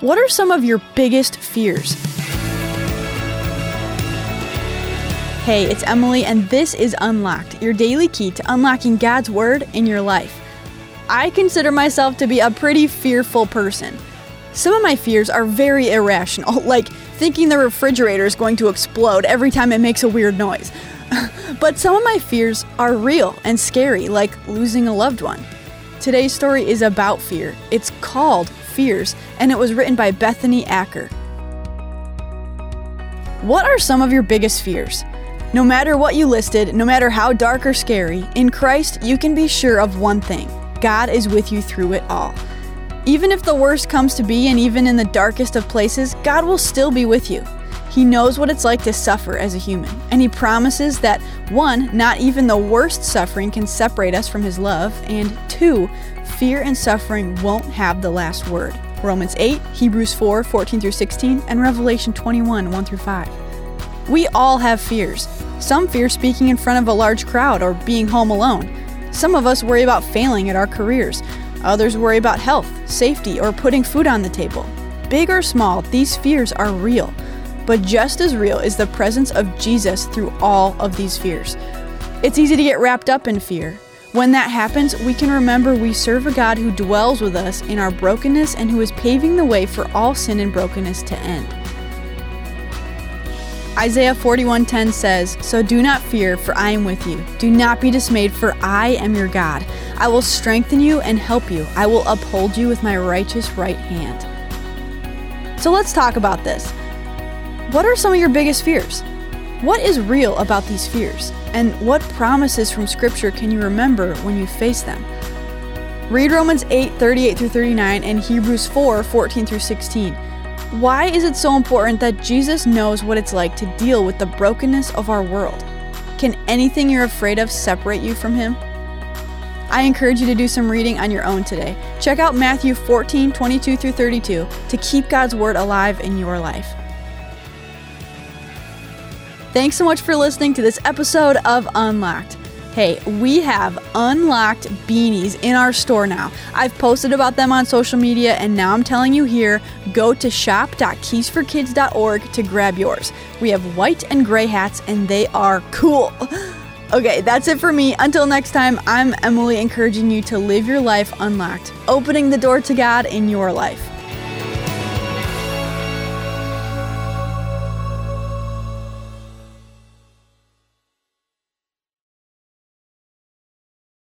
What are some of your biggest fears? Hey, it's Emily, and this is Unlocked, your daily key to unlocking God's Word in your life. I consider myself to be a pretty fearful person. Some of my fears are very irrational, like thinking the refrigerator is going to explode every time it makes a weird noise. but some of my fears are real and scary, like losing a loved one. Today's story is about fear. It's called Fears, and it was written by Bethany Acker. What are some of your biggest fears? No matter what you listed, no matter how dark or scary, in Christ you can be sure of one thing God is with you through it all. Even if the worst comes to be, and even in the darkest of places, God will still be with you. He knows what it's like to suffer as a human, and He promises that one, not even the worst suffering can separate us from His love, and two, fear and suffering won't have the last word. Romans 8, Hebrews 4, 14 through 16, and Revelation 21, 1 through 5. We all have fears. Some fear speaking in front of a large crowd or being home alone. Some of us worry about failing at our careers. Others worry about health, safety, or putting food on the table. Big or small, these fears are real. But just as real is the presence of Jesus through all of these fears. It's easy to get wrapped up in fear. When that happens, we can remember we serve a God who dwells with us in our brokenness and who is paving the way for all sin and brokenness to end. Isaiah 41:10 says, "So do not fear, for I am with you. Do not be dismayed, for I am your God. I will strengthen you and help you. I will uphold you with my righteous right hand." So let's talk about this. What are some of your biggest fears? What is real about these fears? And what promises from Scripture can you remember when you face them? Read Romans 8 38 through 39 and Hebrews 4 14 through 16. Why is it so important that Jesus knows what it's like to deal with the brokenness of our world? Can anything you're afraid of separate you from Him? I encourage you to do some reading on your own today. Check out Matthew 14 22 through 32 to keep God's Word alive in your life. Thanks so much for listening to this episode of Unlocked. Hey, we have unlocked beanies in our store now. I've posted about them on social media, and now I'm telling you here go to shop.keysforkids.org to grab yours. We have white and gray hats, and they are cool. Okay, that's it for me. Until next time, I'm Emily encouraging you to live your life unlocked, opening the door to God in your life.